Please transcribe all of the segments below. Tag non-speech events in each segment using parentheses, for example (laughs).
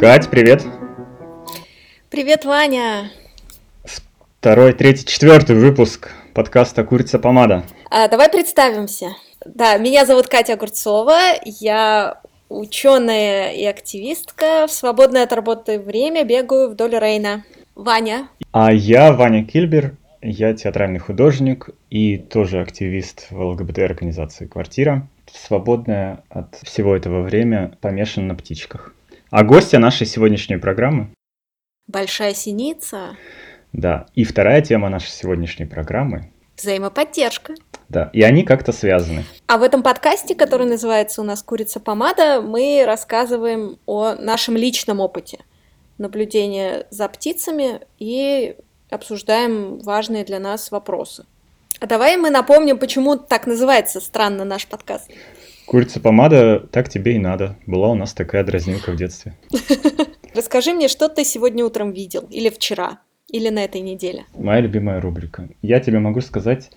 Кать, привет. Привет, Ваня. Второй, третий, четвертый выпуск подкаста «Курица помада». А, давай представимся. Да, меня зовут Катя Огурцова, я ученая и активистка. В свободное от работы время бегаю вдоль Рейна. Ваня. А я Ваня Кильбер, я театральный художник и тоже активист в ЛГБТ-организации «Квартира». Свободное от всего этого время помешан на птичках. А гостья нашей сегодняшней программы? Большая синица. Да, и вторая тема нашей сегодняшней программы Взаимоподдержка. Да, и они как-то связаны. А в этом подкасте, который называется у нас «Курица помада», мы рассказываем о нашем личном опыте наблюдения за птицами и обсуждаем важные для нас вопросы. А давай мы напомним, почему так называется странно наш подкаст. Курица помада, так тебе и надо. Была у нас такая дразнилка в детстве. (laughs) Расскажи мне, что ты сегодня утром видел? Или вчера? Или на этой неделе? Моя любимая рубрика. Я тебе могу сказать,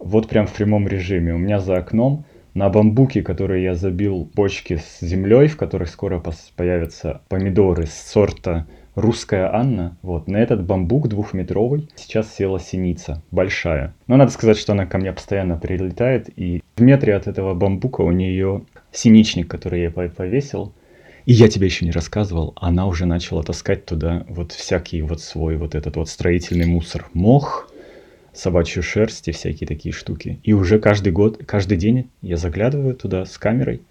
вот прям в прямом режиме. У меня за окном на бамбуке, который я забил бочки с землей, в которых скоро появятся помидоры с сорта русская Анна, вот, на этот бамбук двухметровый сейчас села синица, большая. Но надо сказать, что она ко мне постоянно прилетает, и в метре от этого бамбука у нее синичник, который я повесил. И я тебе еще не рассказывал, она уже начала таскать туда вот всякий вот свой вот этот вот строительный мусор. Мох, собачью шерсть и всякие такие штуки. И уже каждый год, каждый день я заглядываю туда с камерой,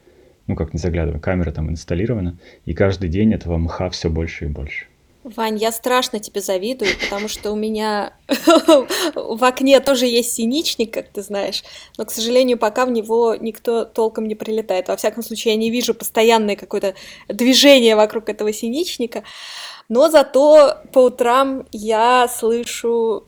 ну как не заглядываю, камера там инсталлирована, и каждый день этого мха все больше и больше. Вань, я страшно тебе завидую, потому что у меня (laughs) в окне тоже есть синичник, как ты знаешь, но, к сожалению, пока в него никто толком не прилетает. Во всяком случае, я не вижу постоянное какое-то движение вокруг этого синичника, но зато по утрам я слышу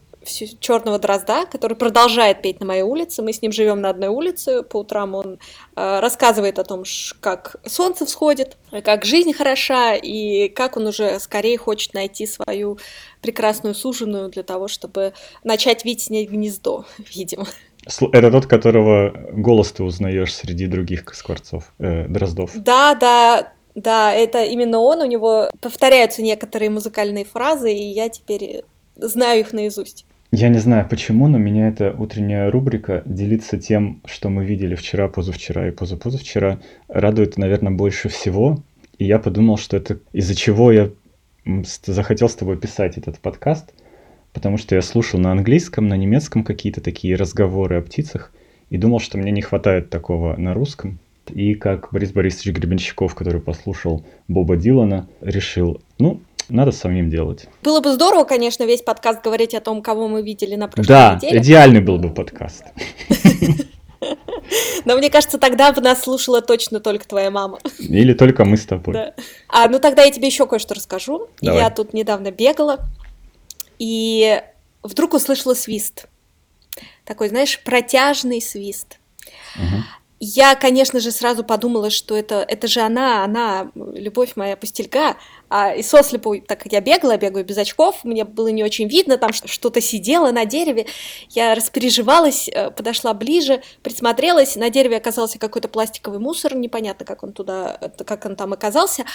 черного дрозда, который продолжает петь на моей улице. Мы с ним живем на одной улице. По утрам он э, рассказывает о том, как солнце всходит, как жизнь хороша, и как он уже скорее хочет найти свою прекрасную суженую для того, чтобы начать видеть с ней гнездо, (laughs) видимо. Это тот, которого голос ты узнаешь среди других скворцов, э, дроздов. Да, да, да, это именно он. У него повторяются некоторые музыкальные фразы, и я теперь знаю их наизусть. Я не знаю почему, но меня эта утренняя рубрика делиться тем, что мы видели вчера, позавчера и позапозавчера, радует, наверное, больше всего. И я подумал, что это из-за чего я захотел с тобой писать этот подкаст, потому что я слушал на английском, на немецком какие-то такие разговоры о птицах, и думал, что мне не хватает такого на русском. И как Борис Борисович Гребенщиков, который послушал Боба Дилана, решил, ну, надо самим делать. Было бы здорово, конечно, весь подкаст говорить о том, кого мы видели на прошлой да, неделе. Да, идеальный был бы подкаст. (laughs) Но мне кажется, тогда бы нас слушала точно только твоя мама. Или только мы с тобой. Да. А, ну тогда я тебе еще кое-что расскажу. Давай. Я тут недавно бегала, и вдруг услышала свист. Такой, знаешь, протяжный свист. Угу. Я, конечно же, сразу подумала, что это, это же она, она, любовь моя пустельга. А и сослепу, так как я бегала, бегаю без очков, мне было не очень видно, там что-то сидело на дереве. Я распереживалась, э, подошла ближе, присмотрелась. На дереве оказался какой-то пластиковый мусор, непонятно, как он туда, как он там оказался.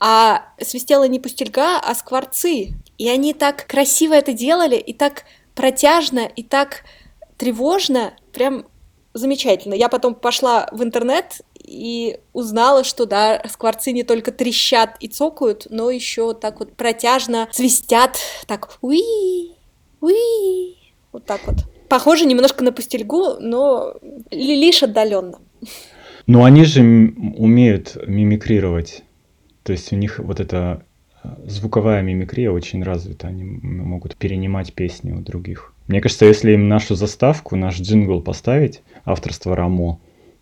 А свистела не пустельга, а скворцы. И они так красиво это делали, и так протяжно, и так тревожно, прям замечательно. Я потом пошла в интернет и узнала, что да, скворцы не только трещат и цокают, но еще так вот протяжно свистят, так уи, уи, вот так вот. Похоже немножко на пустельгу, но лишь отдаленно. Ну, они же умеют мимикрировать. То есть у них вот эта э, звуковая мимикрия очень развита. Они могут перенимать песни у других. Мне кажется, если им нашу заставку, наш джингл поставить, авторство Рамо,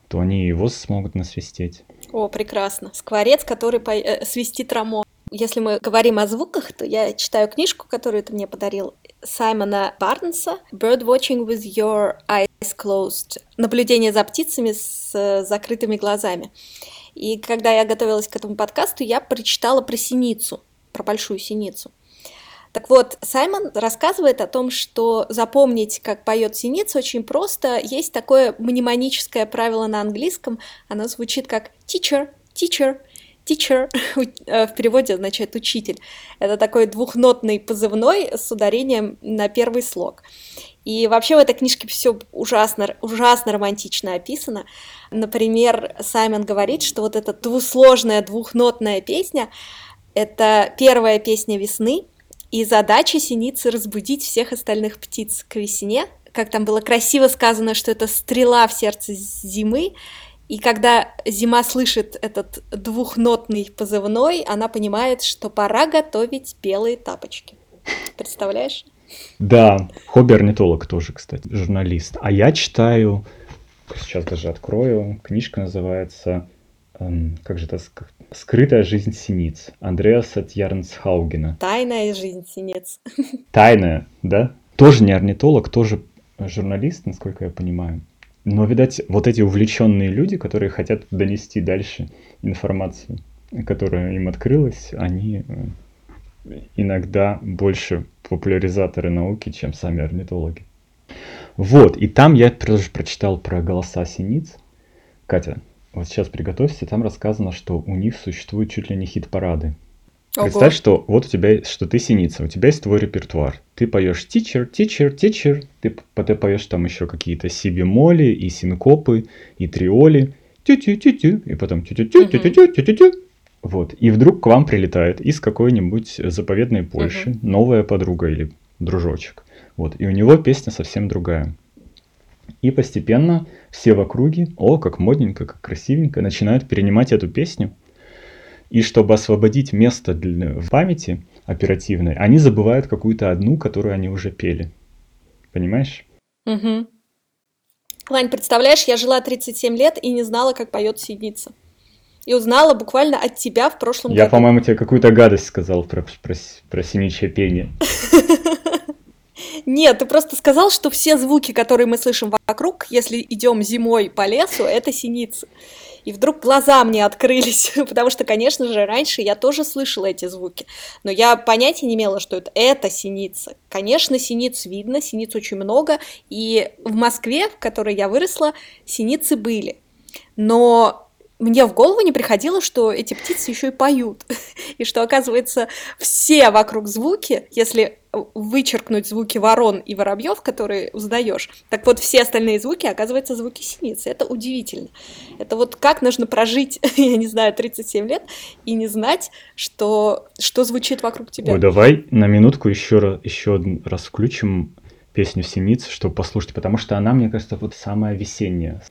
то они его смогут насвистеть. О, прекрасно. Скворец, который по... э, свистит рамо. Если мы говорим о звуках, то я читаю книжку, которую ты мне подарил, Саймона Барнса «Bird watching with your eyes closed» «Наблюдение за птицами с э, закрытыми глазами». И когда я готовилась к этому подкасту, я прочитала про синицу, про большую синицу. Так вот, Саймон рассказывает о том, что запомнить, как поет синица, очень просто. Есть такое мнемоническое правило на английском. Оно звучит как teacher, teacher, teacher (laughs) э, в переводе означает учитель. Это такой двухнотный позывной с ударением на первый слог. И вообще в этой книжке все ужасно, ужасно романтично описано. Например, Саймон говорит, что вот эта двусложная двухнотная песня — это первая песня весны, и задача синицы разбудить всех остальных птиц к весне. Как там было красиво сказано, что это стрела в сердце зимы. И когда зима слышит этот двухнотный позывной, она понимает, что пора готовить белые тапочки. Представляешь? Да, хобби-орнитолог тоже, кстати, журналист. А я читаю, сейчас даже открою, книжка называется, эм, как же это, «Скрытая жизнь синиц» Андреаса Тьярнсхаугена. Тайная жизнь синиц. (laughs) Тайная, да? Тоже не орнитолог, тоже журналист, насколько я понимаю. Но, видать, вот эти увлеченные люди, которые хотят донести дальше информацию, которая им открылась, они э, иногда больше популяризаторы науки, чем сами орнитологи. Вот, и там я тоже прочитал про голоса синиц. Катя, вот сейчас приготовься, там рассказано, что у них существуют чуть ли не хит-парады. Ого. Представь, что вот у тебя, что ты синица, у тебя есть твой репертуар. Ты поешь teacher, teacher, teacher, ты, ты поешь там еще какие-то си-бемоли и синкопы, и триоли, тю-тю-тю-тю, и потом тю-тю-тю-тю-тю-тю-тю. Вот, и вдруг к вам прилетает из какой-нибудь заповедной Польши uh-huh. новая подруга или дружочек. Вот, и у него песня совсем другая. И постепенно все в округе, о, как модненько, как красивенько, начинают перенимать эту песню. И чтобы освободить место для, в памяти оперативной, они забывают какую-то одну, которую они уже пели. Понимаешь? Угу. Вань, представляешь, я жила 37 лет и не знала, как поет синица. И узнала буквально от тебя в прошлом я, году. Я, по-моему, тебе какую-то гадость сказал про, про, про синичье пение. (laughs) Нет, ты просто сказал, что все звуки, которые мы слышим вокруг, если идем зимой по лесу, это синицы. И вдруг глаза мне открылись, (laughs) потому что, конечно же, раньше я тоже слышала эти звуки, но я понятия не имела, что это, это синица. Конечно, синиц видно, синиц очень много, и в Москве, в которой я выросла, синицы были. Но мне в голову не приходило, что эти птицы еще и поют, (laughs) и что, оказывается, все вокруг звуки, если вычеркнуть звуки ворон и воробьев, которые узнаешь, так вот все остальные звуки, оказывается, звуки синицы. Это удивительно. Это вот как нужно прожить, (laughs) я не знаю, 37 лет и не знать, что, что звучит вокруг тебя. Ой, давай на минутку еще раз, еще раз включим песню синицы, чтобы послушать, потому что она, мне кажется, вот самая весенняя.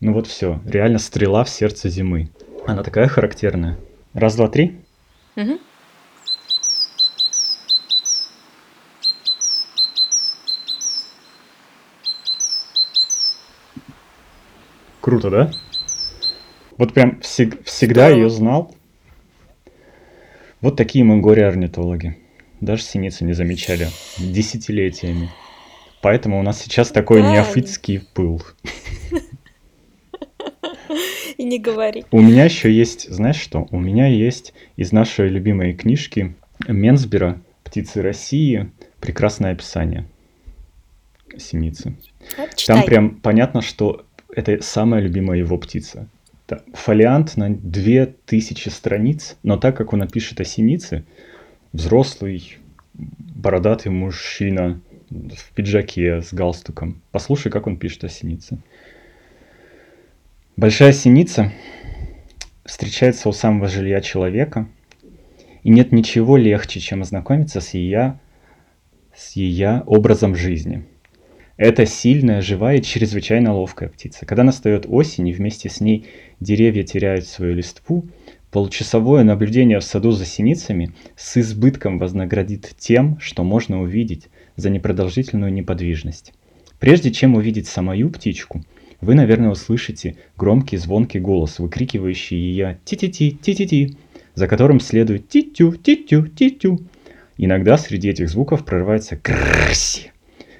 Ну вот все, реально стрела в сердце зимы. Она такая характерная. Раз, два, три. Угу. Круто, да? Вот прям всег- всегда Здорово. ее знал. Вот такие мы горе-орнитологи. Даже синицы не замечали десятилетиями. Поэтому у нас сейчас такой да. неофитский пыл. И не говори. У меня еще есть, знаешь что? У меня есть из нашей любимой книжки Менсбера «Птицы России» прекрасное описание синицы. Вот, Там прям понятно, что это самая любимая его птица. Это фолиант на 2000 страниц, но так как он напишет о синице, взрослый, бородатый мужчина в пиджаке с галстуком. Послушай, как он пишет о синице. Большая синица встречается у самого жилья человека, и нет ничего легче, чем ознакомиться с ее, с ее образом жизни. Это сильная, живая и чрезвычайно ловкая птица. Когда настает осень и вместе с ней деревья теряют свою листву, получасовое наблюдение в саду за синицами с избытком вознаградит тем, что можно увидеть за непродолжительную неподвижность. Прежде чем увидеть самую птичку – вы, наверное, услышите громкий звонкий голос, выкрикивающий ее «ти-ти-ти, ти-ти-ти», за которым следует «ти-тю, ти-тю, ти-тю». Иногда среди этих звуков прорывается «крси»,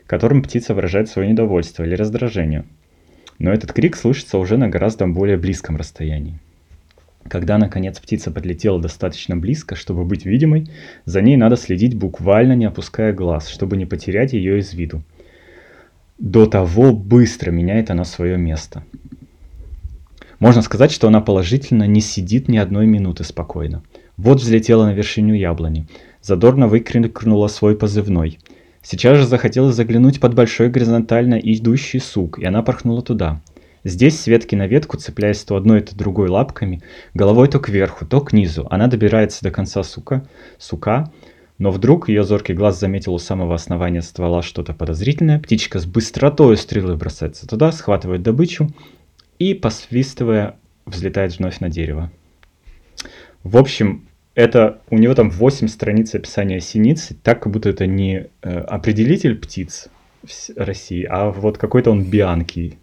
которым птица выражает свое недовольство или раздражение. Но этот крик слышится уже на гораздо более близком расстоянии. Когда, наконец, птица подлетела достаточно близко, чтобы быть видимой, за ней надо следить буквально не опуская глаз, чтобы не потерять ее из виду. До того быстро меняет она свое место. Можно сказать, что она положительно не сидит ни одной минуты спокойно. Вот взлетела на вершину яблони, задорно выкрикнула свой позывной. Сейчас же захотела заглянуть под большой горизонтально идущий сук, и она порхнула туда. Здесь с ветки на ветку, цепляясь то одной, то другой лапками, головой то кверху, то к низу, она добирается до конца сука, сука, но вдруг ее зоркий глаз заметил у самого основания ствола что-то подозрительное. Птичка с быстротой стрелы бросается туда, схватывает добычу и, посвистывая, взлетает вновь на дерево. В общем, это у него там 8 страниц описания синицы, так как будто это не э, определитель птиц в России, а вот какой-то он бианкий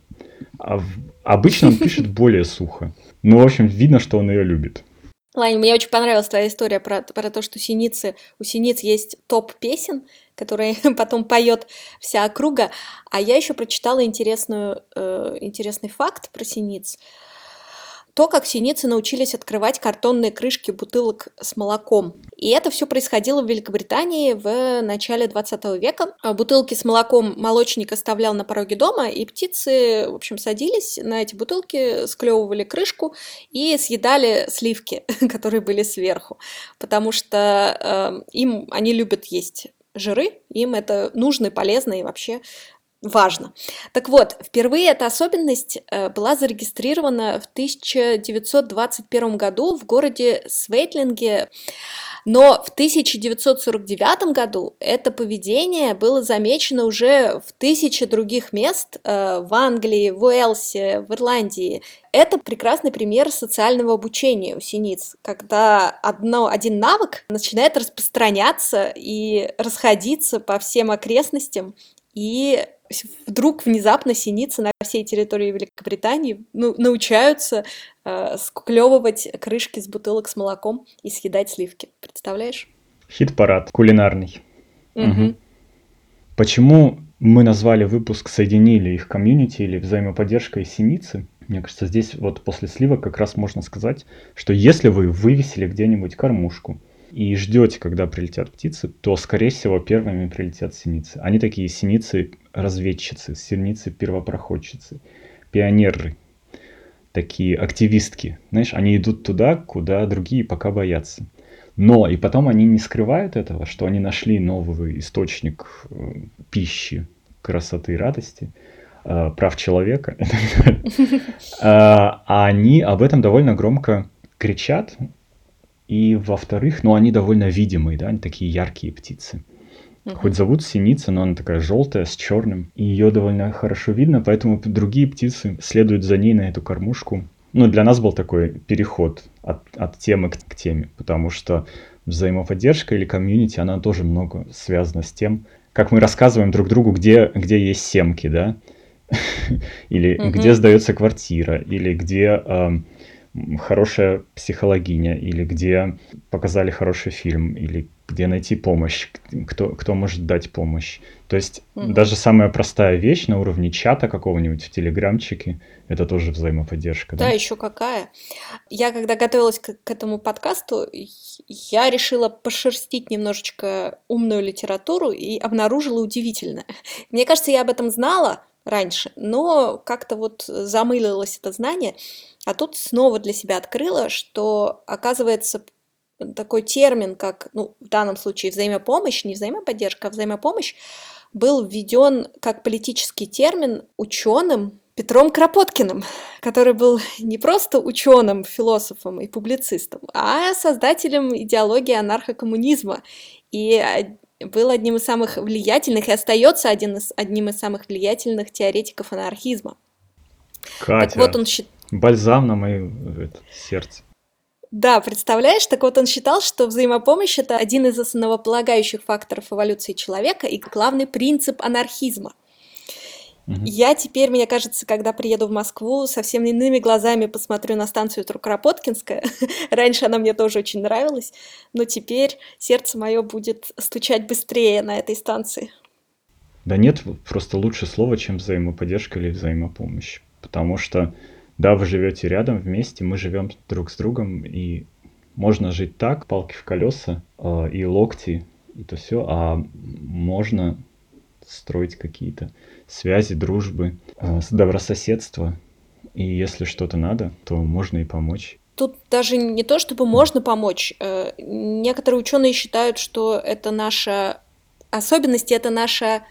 а в... обычно он пишет более сухо. Ну, в общем, видно, что он ее любит. Лань, мне очень понравилась твоя история про, про то, что синицы, у синиц есть топ песен, которые (laughs) потом поет вся округа. А я еще прочитала интересную, э, интересный факт про синиц то, как синицы научились открывать картонные крышки бутылок с молоком. И это все происходило в Великобритании в начале 20 века. А бутылки с молоком молочник оставлял на пороге дома, и птицы, в общем, садились на эти бутылки, склевывали крышку и съедали сливки, (laughs) которые были сверху, потому что э, им они любят есть жиры, им это нужно и полезно, и вообще важно. Так вот, впервые эта особенность э, была зарегистрирована в 1921 году в городе Свейтлинге, но в 1949 году это поведение было замечено уже в тысячи других мест э, в Англии, в Уэльсе, в Ирландии. Это прекрасный пример социального обучения у синиц, когда одно, один навык начинает распространяться и расходиться по всем окрестностям, и вдруг внезапно синицы на всей территории Великобритании ну, научаются э, склевывать крышки с бутылок с молоком и съедать сливки. Представляешь? Хит-парад кулинарный. Угу. Угу. Почему мы назвали выпуск «Соединили их комьюнити» или «Взаимоподдержка и синицы»? Мне кажется, здесь вот после сливок как раз можно сказать, что если вы вывесили где-нибудь кормушку, и ждете, когда прилетят птицы, то, скорее всего, первыми прилетят синицы. Они такие синицы-разведчицы, синицы-первопроходчицы, пионеры, такие активистки. Знаешь, они идут туда, куда другие пока боятся. Но и потом они не скрывают этого, что они нашли новый источник э, пищи, красоты и радости, э, прав человека. (laughs) А, а они об этом довольно громко кричат, и во-вторых, ну они довольно видимые, да, они такие яркие птицы. Uh-huh. Хоть зовут синица, но она такая желтая, с черным. И ее довольно хорошо видно, поэтому другие птицы следуют за ней на эту кормушку. Ну, для нас был такой переход от, от темы к, к теме, потому что взаимоподдержка или комьюнити, она тоже много связана с тем, как мы рассказываем друг другу, где, где есть семки, да, (laughs) или где сдается квартира, или где хорошая психологиня, или где показали хороший фильм, или где найти помощь, кто, кто может дать помощь. То есть угу. даже самая простая вещь на уровне чата какого-нибудь в телеграмчике, это тоже взаимоподдержка. Да, да? еще какая. Я когда готовилась к, к этому подкасту, я решила пошерстить немножечко умную литературу и обнаружила удивительное. Мне кажется, я об этом знала раньше, но как-то вот замылилось это знание. А тут снова для себя открыла, что, оказывается, такой термин, как, ну, в данном случае взаимопомощь, не взаимоподдержка, а взаимопомощь, был введен как политический термин ученым Петром Кропоткиным, который был не просто ученым, философом и публицистом, а создателем идеологии анархокоммунизма и был одним из самых влиятельных и остается один из, одним из самых влиятельных теоретиков анархизма. Катя. Так вот он считает Бальзам на мое это, сердце. Да, представляешь, так вот он считал, что взаимопомощь это один из основополагающих факторов эволюции человека и главный принцип анархизма. Я теперь, мне кажется, когда приеду в Москву, совсем иными глазами посмотрю на станцию Трукропоткинская. (laughs) Раньше она мне тоже очень нравилась, но теперь сердце мое будет стучать быстрее на этой станции. Да нет, просто лучше слово, чем взаимоподдержка или взаимопомощь. Потому что, да, вы живете рядом вместе, мы живем друг с другом, и можно жить так, палки в колеса, э, и локти, и то все, а можно строить какие-то связи, дружбы, э, добрососедство. И если что-то надо, то можно и помочь. Тут даже не то, чтобы можно помочь. Э, некоторые ученые считают, что это наша особенность, это наша,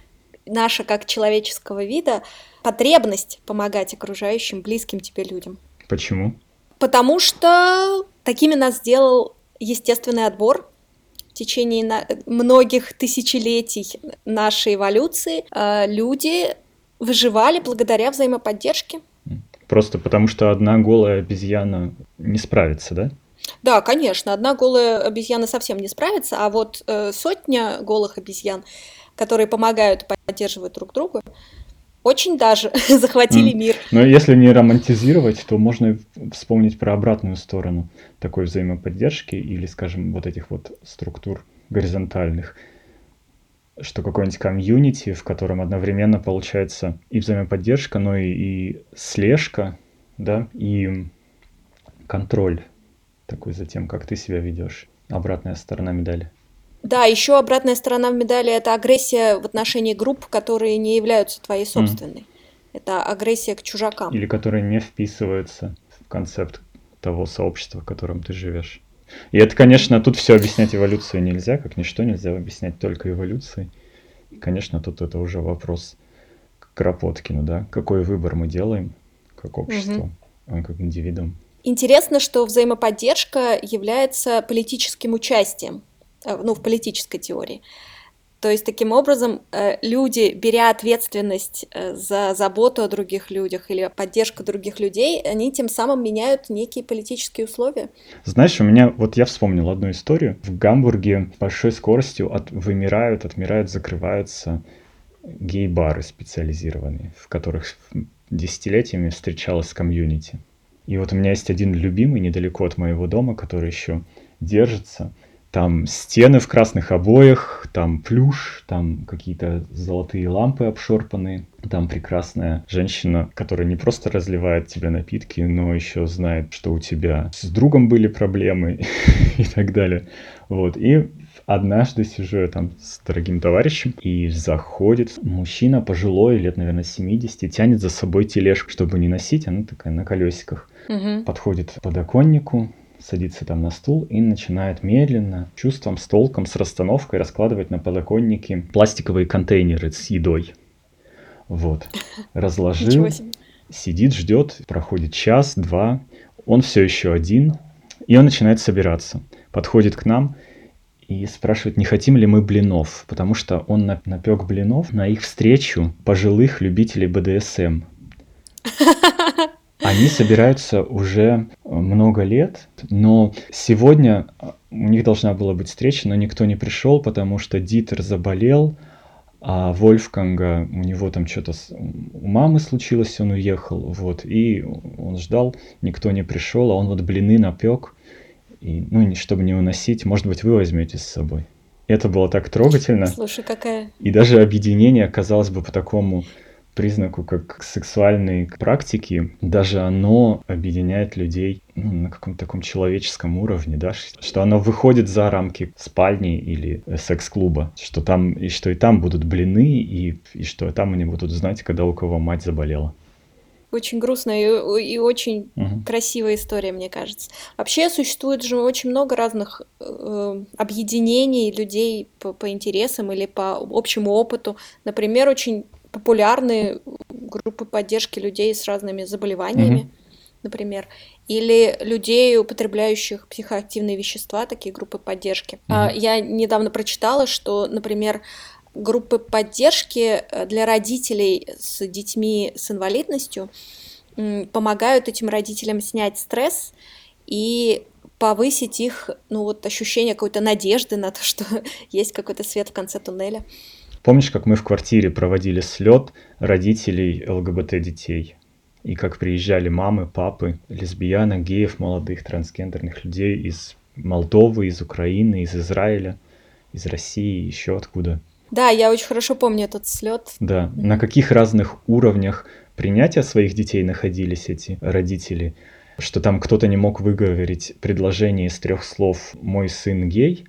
наша как человеческого вида потребность помогать окружающим, близким тебе людям. Почему? Потому что такими нас сделал естественный отбор, течение на... многих тысячелетий нашей эволюции э, люди выживали благодаря взаимоподдержке. Просто потому что одна голая обезьяна не справится, да? Да, конечно, одна голая обезьяна совсем не справится, а вот э, сотня голых обезьян, которые помогают поддерживать друг друга, очень даже (laughs) захватили mm. мир. Но если не романтизировать, то можно вспомнить про обратную сторону такой взаимоподдержки или, скажем, вот этих вот структур горизонтальных, что какой-нибудь комьюнити, в котором одновременно получается и взаимоподдержка, но и, и слежка, да, и контроль такой за тем, как ты себя ведешь. Обратная сторона медали. Да, еще обратная сторона медали это агрессия в отношении групп, которые не являются твоей собственной. Mm. Это агрессия к чужакам. Или которые не вписываются в концепт того сообщества, в котором ты живешь. И это, конечно, тут все объяснять эволюцией нельзя, как ничто нельзя объяснять только эволюцией. И, конечно, тут это уже вопрос к Кропоткину, да, какой выбор мы делаем как общество, угу. как индивидуум. Интересно, что взаимоподдержка является политическим участием ну, в политической теории. То есть таким образом э, люди, беря ответственность э, за заботу о других людях или поддержку других людей, они тем самым меняют некие политические условия. Знаешь, у меня, вот я вспомнил одну историю. В Гамбурге большой скоростью от, вымирают, отмирают, закрываются гей-бары специализированные, в которых десятилетиями встречалась комьюнити. И вот у меня есть один любимый недалеко от моего дома, который еще держится – там стены в красных обоях, там плюш, там какие-то золотые лампы обшорпанные. Там прекрасная женщина, которая не просто разливает тебе напитки, но еще знает, что у тебя с другом были проблемы (laughs) и так далее. Вот. И однажды сижу я там с дорогим товарищем, и заходит мужчина пожилой, лет, наверное, 70, тянет за собой тележку, чтобы не носить, она такая на колесиках. Угу. Подходит к подоконнику, садится там на стул и начинает медленно, чувством, с толком, с расстановкой раскладывать на подоконнике пластиковые контейнеры с едой. Вот. (laughs) Разложил, сидит, ждет, проходит час, два, он все еще один, и он начинает собираться. Подходит к нам и спрашивает, не хотим ли мы блинов, потому что он напек блинов на их встречу пожилых любителей БДСМ. (laughs) Они собираются уже э, много лет, но сегодня э, у них должна была быть встреча, но никто не пришел, потому что Дитер заболел, а Вольфганга, у него там что-то у мамы случилось, он уехал, вот, и он ждал, никто не пришел, а он вот блины напек, и, ну, чтобы не уносить, может быть, вы возьмете с собой. Это было так трогательно. Слушай, какая... И даже объединение, казалось бы, по такому признаку как сексуальной практики, даже оно объединяет людей ну, на каком-то таком человеческом уровне, да, что оно выходит за рамки спальни или секс-клуба, что там и что и там будут блины, и, и что там они будут знать, когда у кого мать заболела. Очень грустная и, и очень угу. красивая история, мне кажется. Вообще существует же очень много разных э, объединений людей по, по интересам или по общему опыту. Например, очень популярны группы поддержки людей с разными заболеваниями, mm-hmm. например, или людей, употребляющих психоактивные вещества, такие группы поддержки. Mm-hmm. Я недавно прочитала, что, например, группы поддержки э, для родителей с детьми с инвалидностью помогают этим родителям снять стресс и повысить их, ну вот ощущение какой-то надежды на то, что (laughs) есть какой-то свет в конце туннеля. Помнишь, как мы в квартире проводили слет родителей ЛГБТ-детей? И как приезжали мамы, папы, лесбиянок, геев, молодых, трансгендерных людей из Молдовы, из Украины, из Израиля, из России, еще откуда. Да, я очень хорошо помню этот слет. Да, на каких разных уровнях принятия своих детей находились эти родители, что там кто-то не мог выговорить предложение из трех слов «мой сын гей»,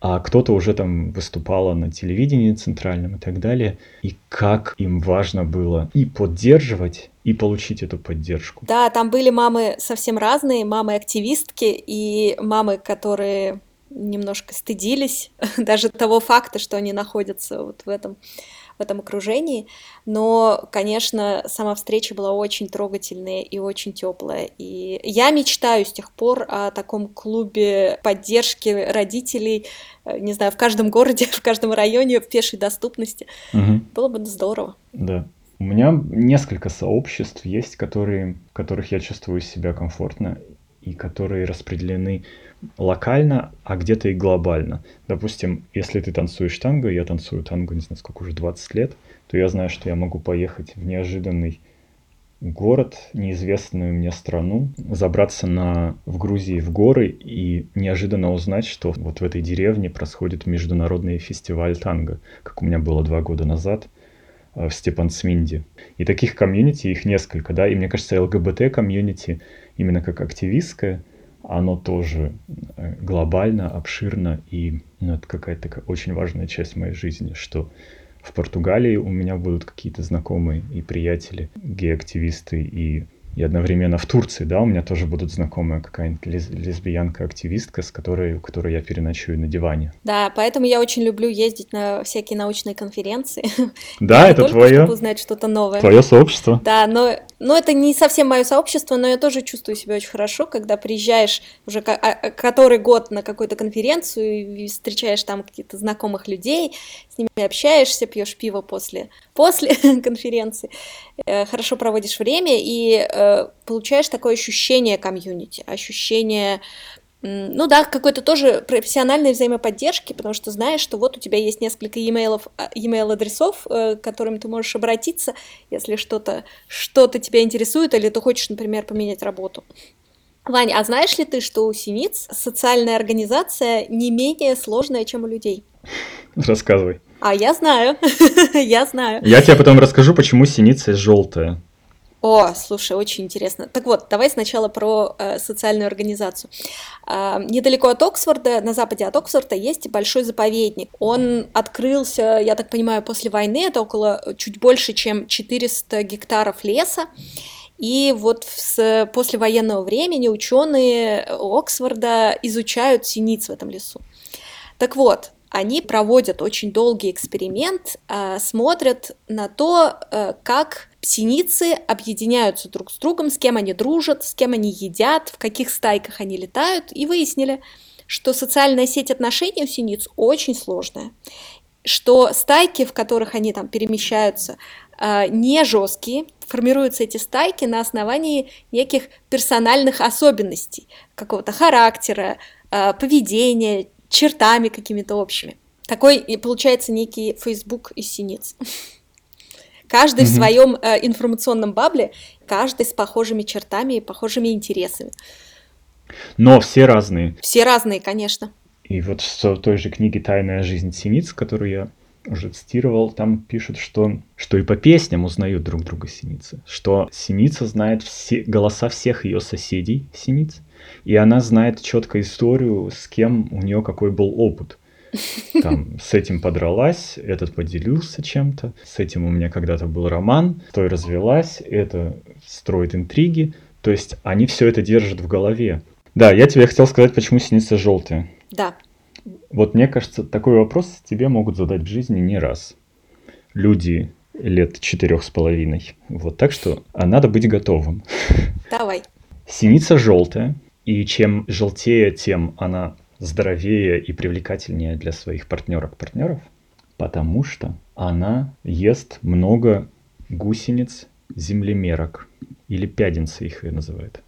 а кто-то уже там выступала на телевидении центральном и так далее, и как им важно было и поддерживать, и получить эту поддержку. Да, там были мамы совсем разные, мамы-активистки и мамы, которые немножко стыдились (laughs) даже того факта, что они находятся вот в этом в этом окружении. Но, конечно, сама встреча была очень трогательная и очень теплая. И я мечтаю с тех пор о таком клубе поддержки родителей, э, не знаю, в каждом городе, (laughs) в каждом районе в пешей доступности. Угу. Было бы здорово. Да. У меня несколько сообществ есть, которые, в которых я чувствую себя комфортно и которые распределены локально, а где-то и глобально. Допустим, если ты танцуешь танго, я танцую танго, не знаю, сколько уже, 20 лет, то я знаю, что я могу поехать в неожиданный город, неизвестную мне страну, забраться на, в Грузии в горы и неожиданно узнать, что вот в этой деревне происходит международный фестиваль танго, как у меня было два года назад э, в Степансминде. И таких комьюнити, их несколько, да, и мне кажется, ЛГБТ-комьюнити именно как активистское – оно тоже э, глобально, обширно, и ну, это какая-то очень важная часть моей жизни, что в Португалии у меня будут какие-то знакомые и приятели, гей-активисты, и и одновременно в Турции, да, у меня тоже будут знакомая какая-нибудь лес- лесбиянка-активистка, с которой, у которой я переночую на диване. Да, поэтому я очень люблю ездить на всякие научные конференции. Да, (laughs) это твое. Чтобы узнать что-то новое. Твое сообщество. Да, но, но это не совсем мое сообщество, но я тоже чувствую себя очень хорошо, когда приезжаешь уже а, а, который год на какую-то конференцию и встречаешь там каких-то знакомых людей, с ними общаешься, пьешь пиво после, после (laughs) конференции, э, хорошо проводишь время и э, получаешь такое ощущение комьюнити, ощущение ну да, какой-то тоже профессиональной взаимоподдержки, потому что знаешь, что вот у тебя есть несколько e-mail, e-mail адресов, к которым ты можешь обратиться, если что-то что тебя интересует, или ты хочешь, например, поменять работу. Ваня, а знаешь ли ты, что у синиц социальная организация не менее сложная, чем у людей? Рассказывай. А я знаю, (laughs) я знаю. Я тебе потом расскажу, почему синица желтая. О, слушай, очень интересно. Так вот, давай сначала про э, социальную организацию. Э, недалеко от Оксфорда, на западе от Оксфорда, есть большой заповедник. Он открылся, я так понимаю, после войны, это около чуть больше, чем 400 гектаров леса. И вот с послевоенного времени ученые Оксфорда изучают синиц в этом лесу. Так вот, они проводят очень долгий эксперимент, э, смотрят на то, э, как синицы объединяются друг с другом, с кем они дружат, с кем они едят, в каких стайках они летают, и выяснили, что социальная сеть отношений у синиц очень сложная, что стайки, в которых они там перемещаются, э, не жесткие, формируются эти стайки на основании неких персональных особенностей, какого-то характера, поведения, чертами какими-то общими. Такой получается некий Facebook из синиц. Каждый mm-hmm. в своем э, информационном бабле, каждый с похожими чертами и похожими интересами. Но все разные. Все разные, конечно. И вот в той же книге «Тайная жизнь синиц», которую я уже цитировал, там пишут, что, что и по песням узнают друг друга синицы, что синица знает все, голоса всех ее соседей синиц, и она знает четко историю, с кем у нее какой был опыт. (laughs) Там с этим подралась, этот поделился чем-то, с этим у меня когда-то был роман, той развелась, это строит интриги. То есть они все это держат в голове. Да, я тебе хотел сказать, почему синица желтая. Да. Вот мне кажется, такой вопрос тебе могут задать в жизни не раз. Люди лет четырех с половиной. Вот так что а надо быть готовым. Давай. Синица желтая, и чем желтее, тем она здоровее и привлекательнее для своих партнерок-партнеров, потому что она ест много гусениц землемерок, или пяденцы их и называют.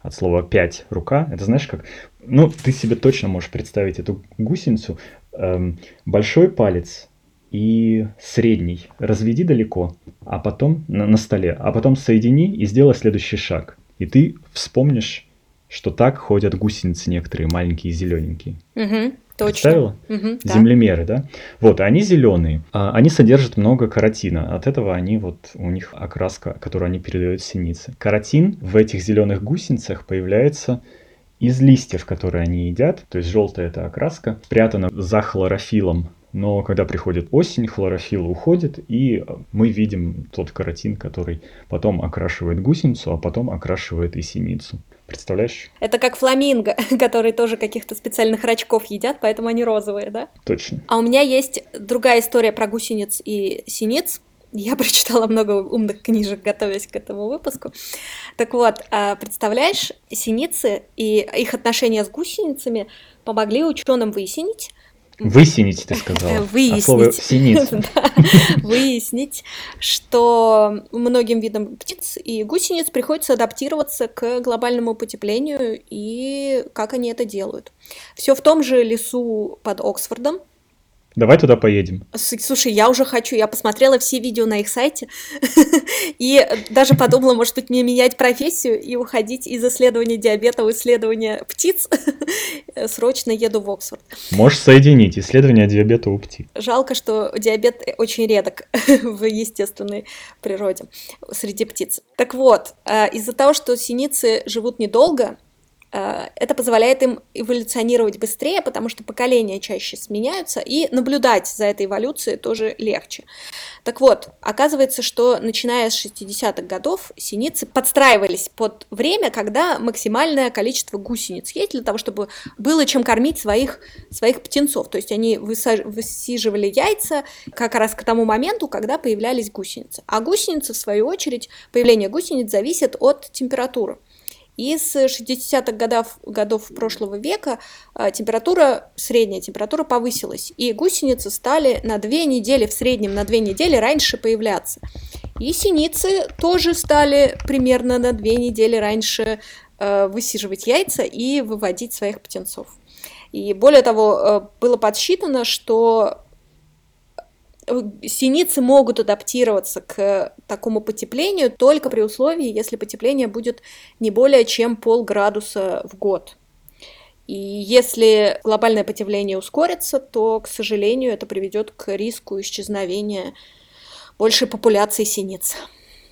От слова пять рука, это знаешь как, ну ты себе точно можешь представить эту гусеницу, эм, большой палец и средний разведи далеко, а потом на, на столе, а потом соедини и сделай следующий шаг. И ты вспомнишь, что так ходят гусеницы некоторые, маленькие зелененькие. Угу. Точно. Представила? Угу, Землемеры, да. да? Вот, они зеленые. А, они содержат много каротина. От этого они вот, у них окраска, которую они передают синице. Каротин в этих зеленых гусеницах появляется из листьев, которые они едят. То есть желтая это окраска, спрятана за хлорофилом но когда приходит осень, хлорофилл уходит, и мы видим тот каротин, который потом окрашивает гусеницу, а потом окрашивает и синицу. Представляешь? Это как фламинго, (laughs) которые тоже каких-то специальных рачков едят, поэтому они розовые, да? Точно. А у меня есть другая история про гусениц и синиц. Я (laughs) прочитала много умных книжек, готовясь к этому выпуску. Так вот, а, представляешь, синицы и их отношения с гусеницами помогли ученым выяснить, Высинить, ты сказала. Выяснить. А слово (laughs) да, выяснить, что многим видам птиц и гусениц приходится адаптироваться к глобальному потеплению и как они это делают. Все в том же лесу под Оксфордом, Давай туда поедем. Слушай, я уже хочу. Я посмотрела все видео на их сайте (laughs) и даже подумала, может быть, мне менять профессию и уходить из исследования диабета в исследование птиц. (laughs) Срочно еду в Оксфорд. Можешь соединить исследование диабета у птиц. Жалко, что диабет очень редок (laughs) в естественной природе среди птиц. Так вот, э, из-за того, что синицы живут недолго, это позволяет им эволюционировать быстрее, потому что поколения чаще сменяются, и наблюдать за этой эволюцией тоже легче. Так вот, оказывается, что начиная с 60-х годов синицы подстраивались под время, когда максимальное количество гусениц есть для того, чтобы было чем кормить своих, своих птенцов. То есть они высиживали яйца как раз к тому моменту, когда появлялись гусеницы. А гусеницы, в свою очередь, появление гусениц зависит от температуры. И с 60-х годов, годов прошлого века а, температура, средняя температура повысилась, и гусеницы стали на две недели, в среднем на две недели раньше появляться. И синицы тоже стали примерно на две недели раньше э, высиживать яйца и выводить своих птенцов. И более того, э, было подсчитано, что синицы могут адаптироваться к такому потеплению только при условии, если потепление будет не более чем полградуса в год. И если глобальное потепление ускорится, то, к сожалению, это приведет к риску исчезновения большей популяции синиц.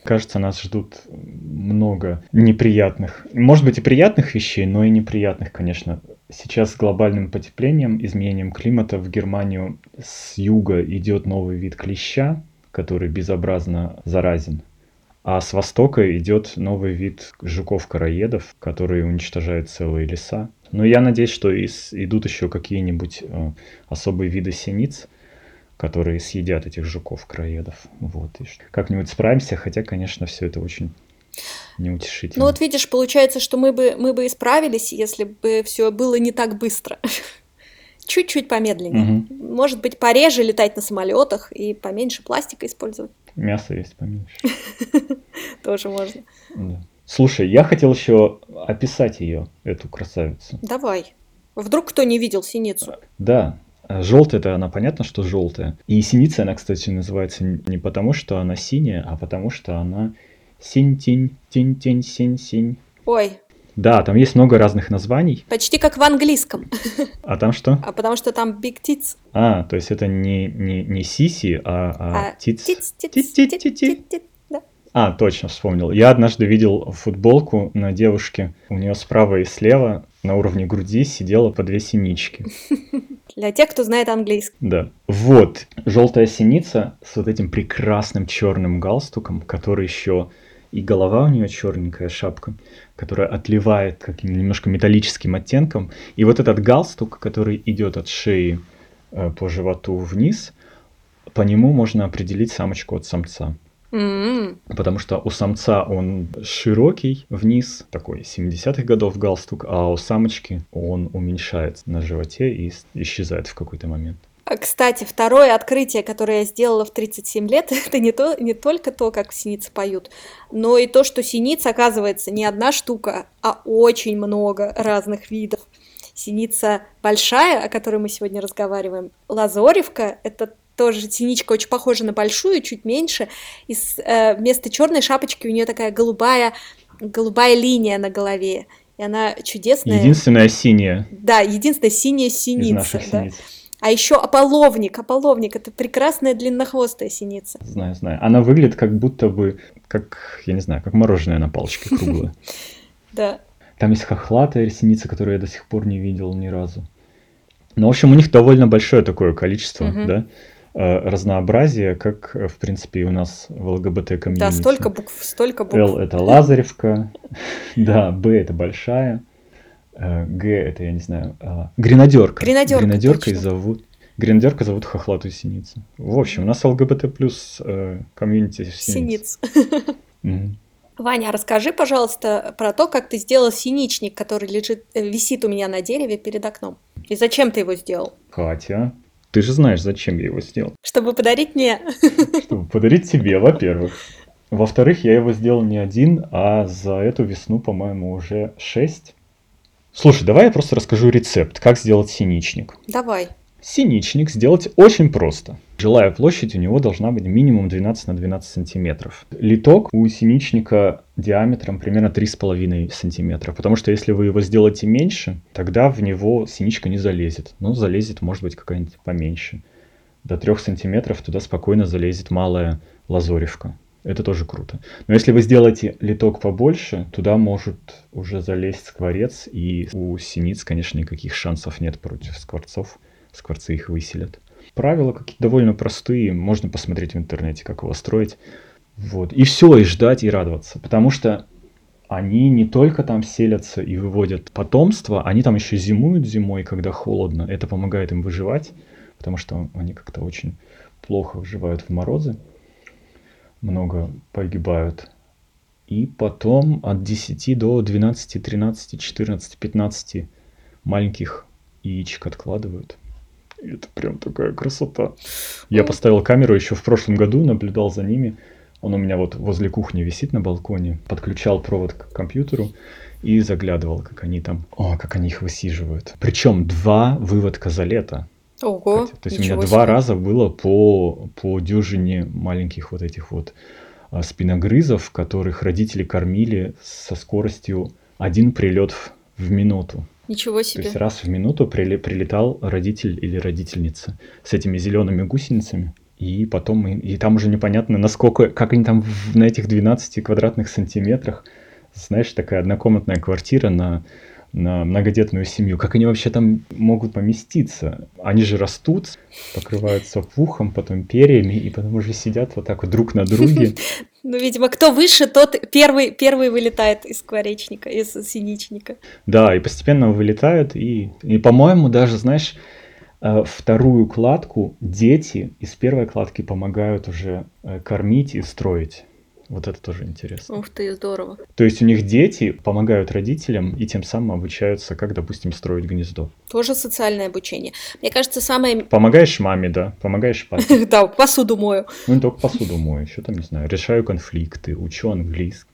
Кажется, нас ждут много неприятных, может быть и приятных вещей, но и неприятных, конечно. Сейчас с глобальным потеплением, изменением климата в Германию с юга идет новый вид клеща, который безобразно заразен. А с востока идет новый вид жуков-короедов, которые уничтожают целые леса. Но я надеюсь, что из, идут еще какие-нибудь э, особые виды синиц, которые съедят этих жуков-краедов. Вот. И как-нибудь справимся, хотя, конечно, все это очень неутешительно. Ну вот видишь, получается, что мы бы, мы бы исправились, если бы все было не так быстро. (laughs) Чуть-чуть помедленнее. Угу. Может быть, пореже летать на самолетах и поменьше пластика использовать. Мясо есть поменьше. (laughs) Тоже можно. Да. Слушай, я хотел еще описать ее, эту красавицу. Давай. Вдруг кто не видел синицу? Да, Желтая это она понятно, что желтая. И синица она, кстати, называется не потому, что она синяя, а потому что она синь-тинь, тинь-тинь, синь-синь. Ой. Да, там есть много разных названий. Почти как в английском. А там что? А потому что там big tits. А, то есть это не, не, не сиси, а, а, а tits. Tits, tits, tits, tits, tits, а, точно, вспомнил. Я однажды видел футболку на девушке. У нее справа и слева на уровне груди сидела по две синички. (laughs) Для тех, кто знает английский. Да. Вот, желтая синица с вот этим прекрасным черным галстуком, который еще и голова у нее черненькая шапка, которая отливает каким немножко металлическим оттенком. И вот этот галстук, который идет от шеи э, по животу вниз, по нему можно определить самочку от самца. Mm-hmm. Потому что у самца он широкий вниз, такой 70-х годов галстук, а у самочки он уменьшается на животе и исчезает в какой-то момент. А, кстати, второе открытие, которое я сделала в 37 лет, (laughs) это не, то, не только то, как синицы поют, но и то, что синиц, оказывается, не одна штука, а очень много разных видов. Синица большая, о которой мы сегодня разговариваем, лазоревка, это тоже синичка очень похожа на большую, чуть меньше, и с, э, вместо черной шапочки у нее такая голубая, голубая линия на голове, и она чудесная. Единственная синяя. Да, единственная синяя синица. да. Синиц. А еще ополовник. Ополовник это прекрасная длиннохвостая синица. Знаю, знаю. Она выглядит как будто бы, как, я не знаю, как мороженое на палочке круглое. (laughs) Да. Там есть хохлатая синица, которую я до сих пор не видел ни разу. Ну, в общем, у них довольно большое такое количество, да, э, разнообразие, как, э, в принципе, и у нас в ЛГБТ-комьюнити. Да, столько букв, столько букв. Л – это Лазаревка, (laughs) да, Б – это большая, Г – это, я не знаю, а, гренадерка. Гренадерка, Гренадеркой зовут Гренадерка зовут хохлатую синицу. В общем, у нас ЛГБТ плюс комьюнити синиц. Синиц. Ваня, расскажи, пожалуйста, про то, как ты сделал синичник, который лежит, висит у меня на дереве перед окном. И зачем ты его сделал? Катя, ты же знаешь, зачем я его сделал. Чтобы подарить мне. Чтобы подарить тебе, во-первых. Во-вторых, я его сделал не один, а за эту весну, по-моему, уже шесть. Слушай, давай я просто расскажу рецепт, как сделать синичник. Давай. Синичник сделать очень просто. Жилая площадь у него должна быть минимум 12 на 12 сантиметров. Литок у синичника диаметром примерно 3,5 сантиметра, потому что если вы его сделаете меньше, тогда в него синичка не залезет. Ну, залезет, может быть, какая-нибудь поменьше. До 3 сантиметров туда спокойно залезет малая лазоревка. Это тоже круто. Но если вы сделаете литок побольше, туда может уже залезть скворец, и у синиц, конечно, никаких шансов нет против скворцов скворцы их выселят. Правила какие-то довольно простые, можно посмотреть в интернете, как его строить. Вот. И все, и ждать, и радоваться. Потому что они не только там селятся и выводят потомство, они там еще зимуют зимой, когда холодно. Это помогает им выживать, потому что они как-то очень плохо выживают в морозы. Много погибают. И потом от 10 до 12, 13, 14, 15 маленьких яичек откладывают. Это прям такая красота. Я поставил камеру еще в прошлом году, наблюдал за ними. Он у меня вот возле кухни висит на балконе. Подключал провод к компьютеру и заглядывал, как они там, о, как они их высиживают. Причем два выводка за лето. Ого, То есть у меня два раза было по, по дюжине маленьких вот этих вот а, спиногрызов, которых родители кормили со скоростью один прилет в минуту. Ничего себе. То есть раз в минуту прили, прилетал родитель или родительница с этими зелеными гусеницами. И потом, и, и там уже непонятно, насколько, как они там в, на этих 12 квадратных сантиметрах, знаешь, такая однокомнатная квартира на на многодетную семью, как они вообще там могут поместиться? Они же растут, покрываются пухом, потом перьями, и потом уже сидят вот так вот друг на друге. (laughs) Ну, видимо, кто выше, тот первый, первый вылетает из скворечника, из синичника. Да, и постепенно вылетают, и, и по-моему, даже, знаешь, э, вторую кладку дети из первой кладки помогают уже э, кормить и строить. Вот это тоже интересно. Ух ты, здорово. То есть у них дети помогают родителям и тем самым обучаются, как, допустим, строить гнездо. Тоже социальное обучение. Мне кажется, самое... Помогаешь маме, да, помогаешь папе. (laughs) Да, посуду мою. Ну, не только посуду мою, еще там, не знаю, решаю конфликты, учу английский.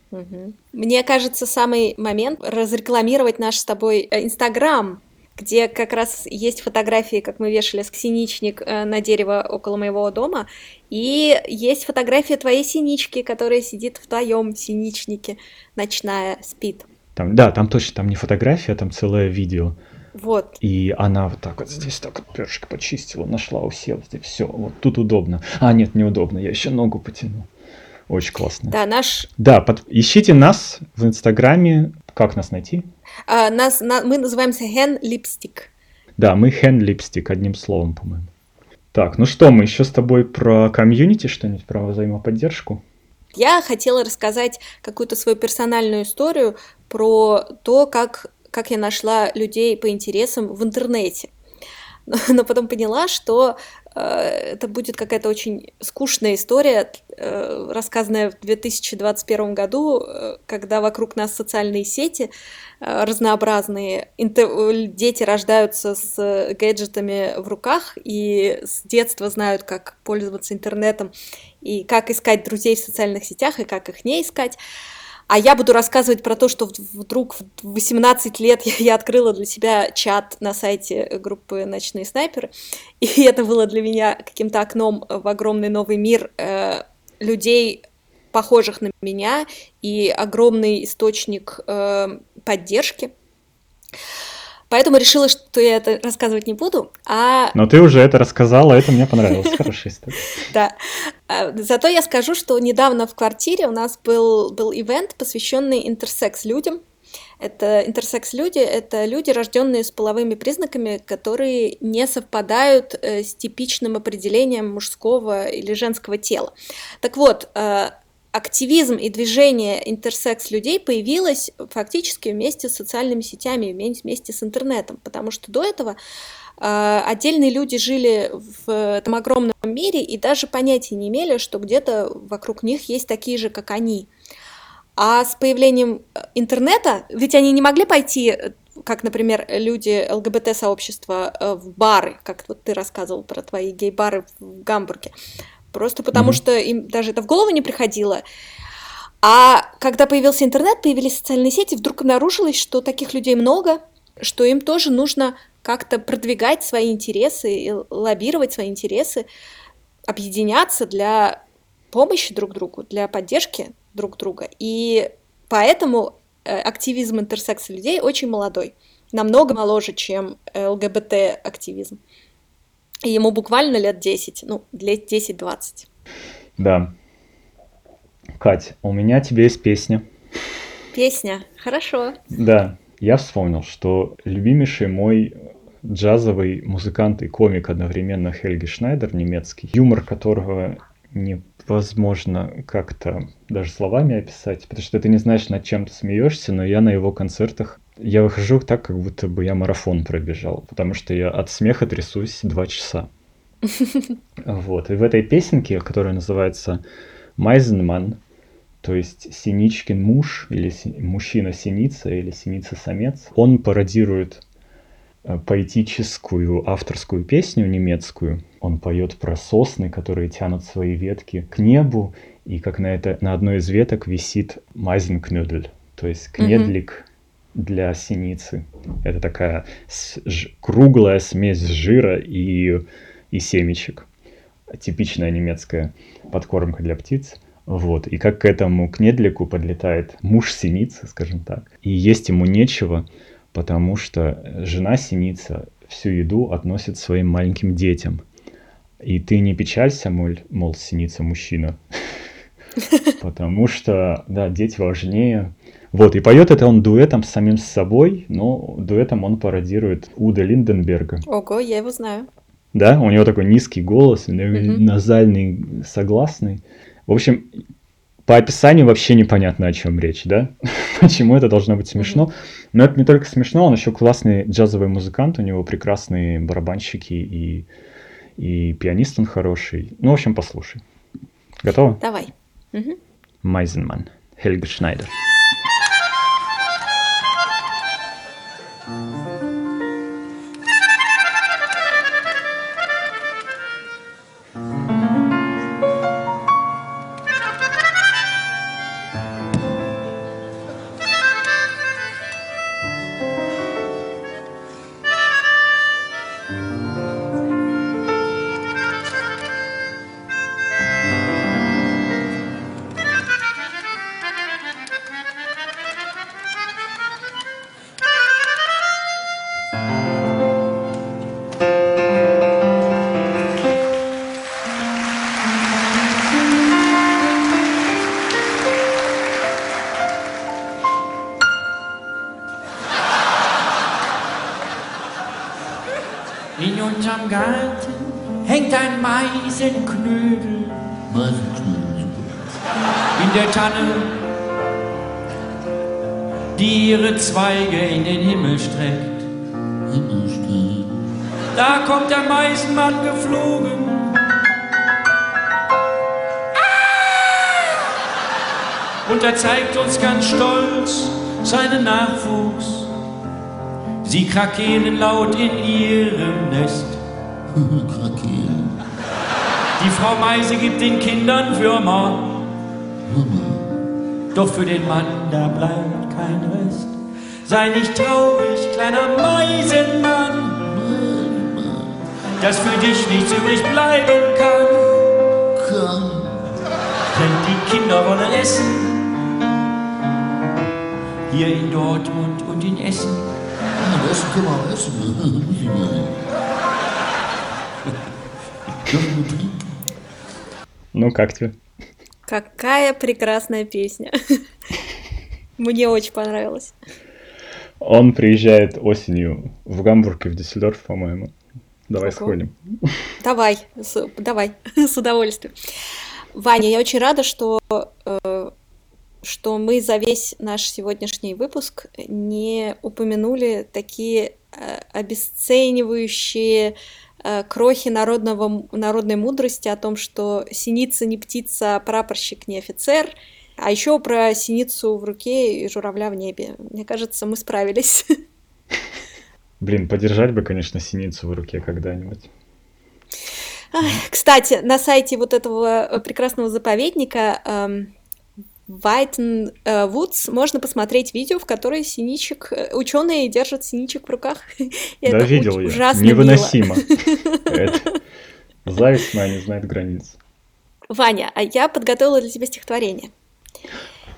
Мне кажется, самый момент разрекламировать наш с тобой э, Инстаграм, где как раз есть фотографии, как мы вешали синичник э, на дерево около моего дома, и есть фотография твоей синички, которая сидит в твоем синичнике, ночная, спит. Там, да, там точно, там не фотография, там целое видео. Вот. И она вот так вот здесь так вот перышко почистила, нашла, усела здесь, все, вот тут удобно. А, нет, неудобно, я еще ногу потяну. Очень классно. Да, наш... Да, под... ищите нас в Инстаграме. Как нас найти? А, нас, на... Мы называемся Hen Lipstick. Да, мы Hen Lipstick, одним словом, по-моему. Так, ну что, мы еще с тобой про комьюнити что-нибудь, про взаимоподдержку? Я хотела рассказать какую-то свою персональную историю про то, как, как я нашла людей по интересам в интернете. (laughs) Но потом поняла, что это будет какая-то очень скучная история, э, рассказанная в 2021 году, э, когда вокруг нас социальные сети, Э, разнообразные. Дети рождаются с гаджетами в руках и с детства знают, как пользоваться интернетом и как искать друзей в социальных сетях и как их не искать. А я буду рассказывать про то, что вдруг в 18 лет я, открыла для себя чат на сайте группы «Ночные снайперы», и (laughs) это было для меня каким-то окном в огромный новый мир э, людей, похожих на меня, и огромный источник э, поддержки. Поэтому решила, что я это рассказывать не буду, а... Но ты уже это рассказала, это мне понравилось, (laughs) хорошая история. Да. А, зато я скажу, что недавно в квартире у нас был, был ивент, посвященный интерсекс людям. Это интерсекс-люди — это люди, рожденные с половыми признаками, которые не совпадают э, с типичным определением мужского или женского тела. Так вот, э, активизм и движение интерсекс людей появилось фактически вместе с социальными сетями, вместе с интернетом, потому что до этого э, отдельные люди жили в этом огромном мире и даже понятия не имели, что где-то вокруг них есть такие же, как они. А с появлением интернета, ведь они не могли пойти, как, например, люди ЛГБТ-сообщества э, в бары, как вот ты рассказывал про твои гей-бары в Гамбурге. Просто потому mm-hmm. что им даже это в голову не приходило. А когда появился интернет, появились социальные сети, вдруг обнаружилось, что таких людей много, что им тоже нужно как-то продвигать свои интересы, лоббировать свои интересы, объединяться для помощи друг другу, для поддержки друг друга. И поэтому э, активизм интерсекса людей очень молодой, намного моложе, чем ЛГБТ-активизм. И ему буквально лет 10, ну, лет 10-20. Да. Кать, у меня тебе есть песня. Песня, хорошо. Да, я вспомнил, что любимейший мой джазовый музыкант и комик одновременно Хельги Шнайдер, немецкий, юмор которого невозможно как-то даже словами описать, потому что ты не знаешь, над чем ты смеешься, но я на его концертах я выхожу так, как будто бы я марафон пробежал, потому что я от смеха трясусь два часа. (laughs) Вот. И в этой песенке, которая называется «Майзенман», то есть Синичкин муж, или мужчина-синица, или синица-самец, он пародирует э, поэтическую авторскую песню немецкую. Он поет про сосны, которые тянут свои ветки к небу, и как на, это, на одной из веток висит мазинкнюдель, то есть кнедлик для синицы. Это такая круглая смесь жира и, и семечек. Типичная немецкая подкормка для птиц. Вот. И как к этому кнедлику подлетает муж синицы, скажем так. И есть ему нечего, потому что жена синица всю еду относит своим маленьким детям. И ты не печалься, мол, мол синица мужчина. (laughs) Потому что, да, дети важнее, вот, и поет это он дуэтом с самим собой, но дуэтом он пародирует Уда Линденберга. Ого, я его знаю. Да, у него такой низкий голос, угу. назальный, согласный. В общем, по описанию вообще непонятно, о чем речь, да? (laughs) Почему это должно быть смешно? Но это не только смешно, он еще классный джазовый музыкант, у него прекрасные барабанщики и, и пианист он хороший. Ну, в общем, послушай. Готова? Давай. Угу. Майзенман, Хельга Шнайдер. Zweige in den Himmel streckt. Da kommt der Meisenmann geflogen. Und er zeigt uns ganz stolz seinen Nachwuchs. Sie krakehlen laut in ihrem Nest. Die Frau Meise gibt den Kindern Würmer. doch für den Mann, da bleibt kein Rest. Sei nicht traurig, kleiner Meisenmann, dass für dich nichts übrig bleiben kann. Denn die Kinder wollen essen, hier in Dortmund und in Essen. Ja, Essen können wir auch essen. Dürfen wir trinken? Ну, как тебе? Какая прекрасная песня. (laughs) Мне очень понравилось. Он приезжает осенью в Гамбург и в Дюссельдорф, по-моему. Давай Ого. сходим. Давай, с, давай, (laughs) с удовольствием. Ваня, я очень рада, что, э, что мы за весь наш сегодняшний выпуск не упомянули такие э, обесценивающие э, крохи народного, народной мудрости о том, что синица не птица, а прапорщик не офицер, а еще про синицу в руке и журавля в небе. Мне кажется, мы справились. Блин, подержать бы, конечно, синицу в руке когда-нибудь. Кстати, на сайте вот этого э, прекрасного заповедника эм, Вайтен Вудс можно посмотреть видео, в которой синичек, э, ученые держат синичек в руках. (laughs) Да, видел я. Ужасно Невыносимо. Зависть моя не знает границ. Ваня, а я подготовила для тебя стихотворение.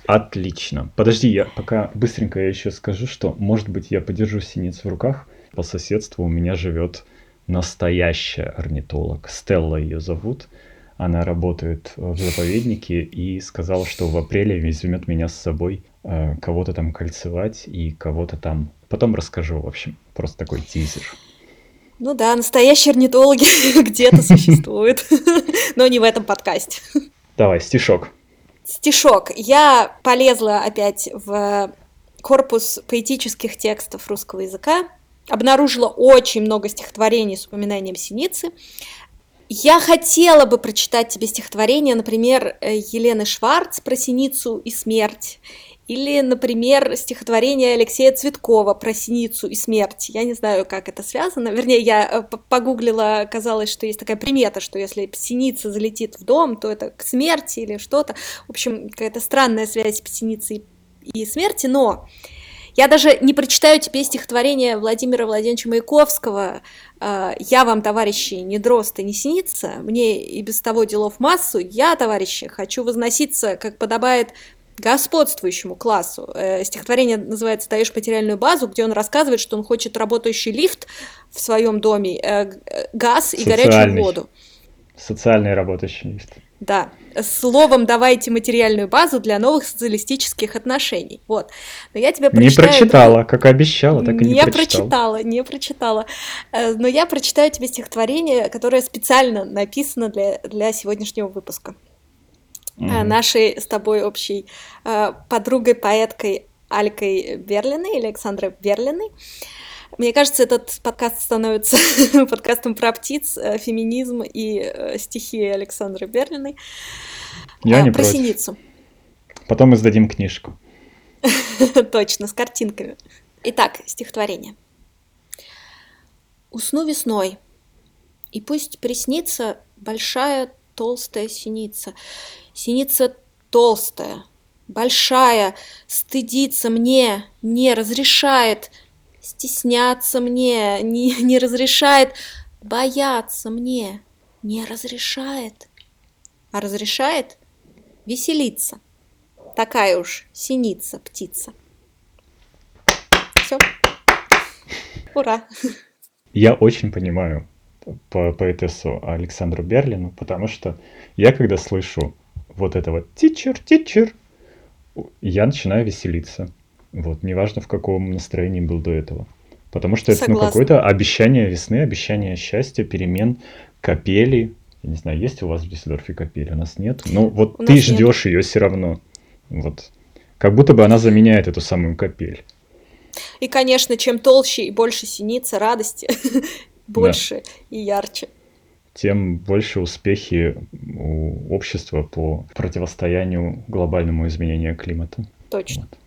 Отлично. Подожди, я пока быстренько я еще скажу, что, может быть, я подержу синиц в руках. По соседству у меня живет настоящая орнитолог. Стелла ее зовут. Она работает в заповеднике и сказала, что в апреле возьмет меня с собой э, кого-то там кольцевать и кого-то там. Потом расскажу, в общем. Просто такой тизер. Ну да, настоящие орнитологи (laughs) где-то существуют, (laughs) но не в этом подкасте. Давай, стишок. Стишок. Я полезла опять в корпус поэтических текстов русского языка, обнаружила очень много стихотворений с упоминанием синицы. Я хотела бы прочитать тебе стихотворение, например, э, Елены Шварц про синицу и смерть, или, например, стихотворение Алексея Цветкова про синицу и смерть. Я не знаю, как это связано. Вернее, я э, погуглила, оказалось, что есть такая примета, что если синица залетит в дом, то это к смерти или что-то. В общем, какая-то странная связь синицы и смерти, но я даже не прочитаю тебе стихотворение Владимира Владимировича Маяковского «А, «Я вам, товарищи, не дрозд и не синица, мне и без того делов массу, я, товарищи, хочу возноситься, как подобает господствующему классу. Э, стихотворение называется «Даешь материальную базу», где он рассказывает, что он хочет работающий лифт в своем доме, э, газ и горячую воду. Социальный работающий лифт. Да, словом давайте материальную базу для новых социалистических отношений. Вот. Но я тебе прочитаю... Не прочитала, как обещала, так и не, не прочитала. Не прочитала, э, Но я прочитаю тебе стихотворение, которое специально написано для, для сегодняшнего выпуска. Угу. Нашей с тобой общей э, подругой-поэткой Алькой Берлиной, или Александрой Берлиной. Мне кажется, этот подкаст становится (laughs) подкастом про птиц, э, феминизм и стихи Александры Берлиной. Я а, не про против. синицу. Потом издадим книжку. (laughs) Точно, с картинками. Итак, стихотворение. Усну весной, и пусть приснится большая толстая синица. Синица толстая, большая, стыдится мне, не разрешает – стесняться мне не, не разрешает, бояться мне не разрешает, а разрешает веселиться. Такая уж синица, птица. Все. Ура. Я очень понимаю по поэтессу Александру Берлину, потому что я когда слышу вот это вот «тичер, тичер», я начинаю веселиться. Вот, неважно, в каком настроении был до этого. Потому что это ну, какое-то обещание весны, обещание счастья, перемен, капели. Я не знаю, есть у вас в Дюссельдорфе капели? У нас нет. Ну, вот у ты ждешь ее все равно. Вот. Как будто бы она заменяет эту самую капель. И, конечно, чем толще и больше синица радости, (laughs) больше и ярче. Тем больше успехи у общества по противостоянию глобальному изменению климата. Точно. Вот.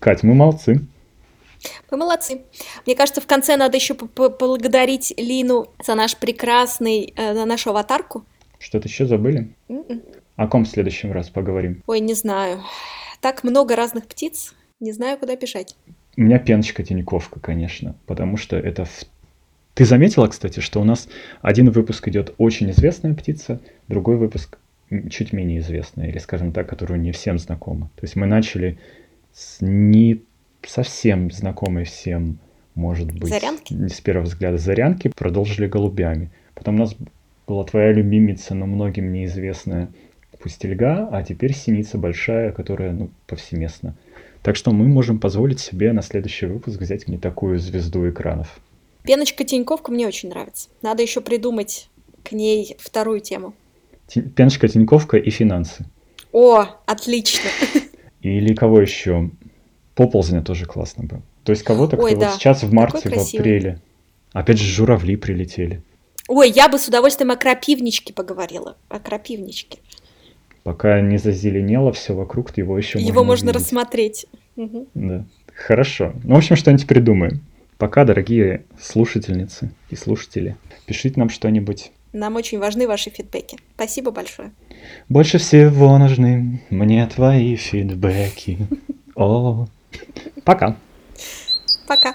Кать, мы молодцы. Вы молодцы. Мне кажется, в конце надо еще поблагодарить Лину за наш прекрасный, э, за нашу аватарку. Что-то еще забыли? Mm-mm. М-м. О ком в следующем раз поговорим? Ой, не знаю. так много разных птиц, не знаю, куда бежать. У меня пеночка-тиньковка, конечно, потому что это... В... Ты заметила, кстати, что у нас один выпуск идет очень известная птица, другой выпуск чуть менее известная, или, скажем так, которую не всем знакома. То есть мы начали с не совсем знакомой всем, может быть, зарянки? с первого взгляда зарянки, продолжили голубями. Потом у нас была твоя любимица, но многим неизвестная пустельга, а теперь синица большая, которая ну, повсеместна. Так что мы можем позволить себе на следующий выпуск взять не такую звезду экранов. Пеночка Тиньковка мне очень нравится. Надо еще придумать к ней вторую тему. Пеночка Тиньковка и финансы. О, отлично. (laughs) Или кого еще? Поползня тоже классно бы. То есть кого-то, кто Ой, да. вот сейчас в марте, в апреле. Опять же, журавли прилетели. Ой, я бы с удовольствием о крапивничке поговорила. О крапивничке. Пока не зазеленело все вокруг, его еще Его можно, можно рассмотреть. Угу. Да. Хорошо. Ну, в общем, что-нибудь придумаем. Пока, дорогие слушательницы и слушатели, пишите нам что-нибудь. Нам очень важны ваши фидбэки. Спасибо большое. Больше всего нужны мне твои фидбэки. О, пока. Пока.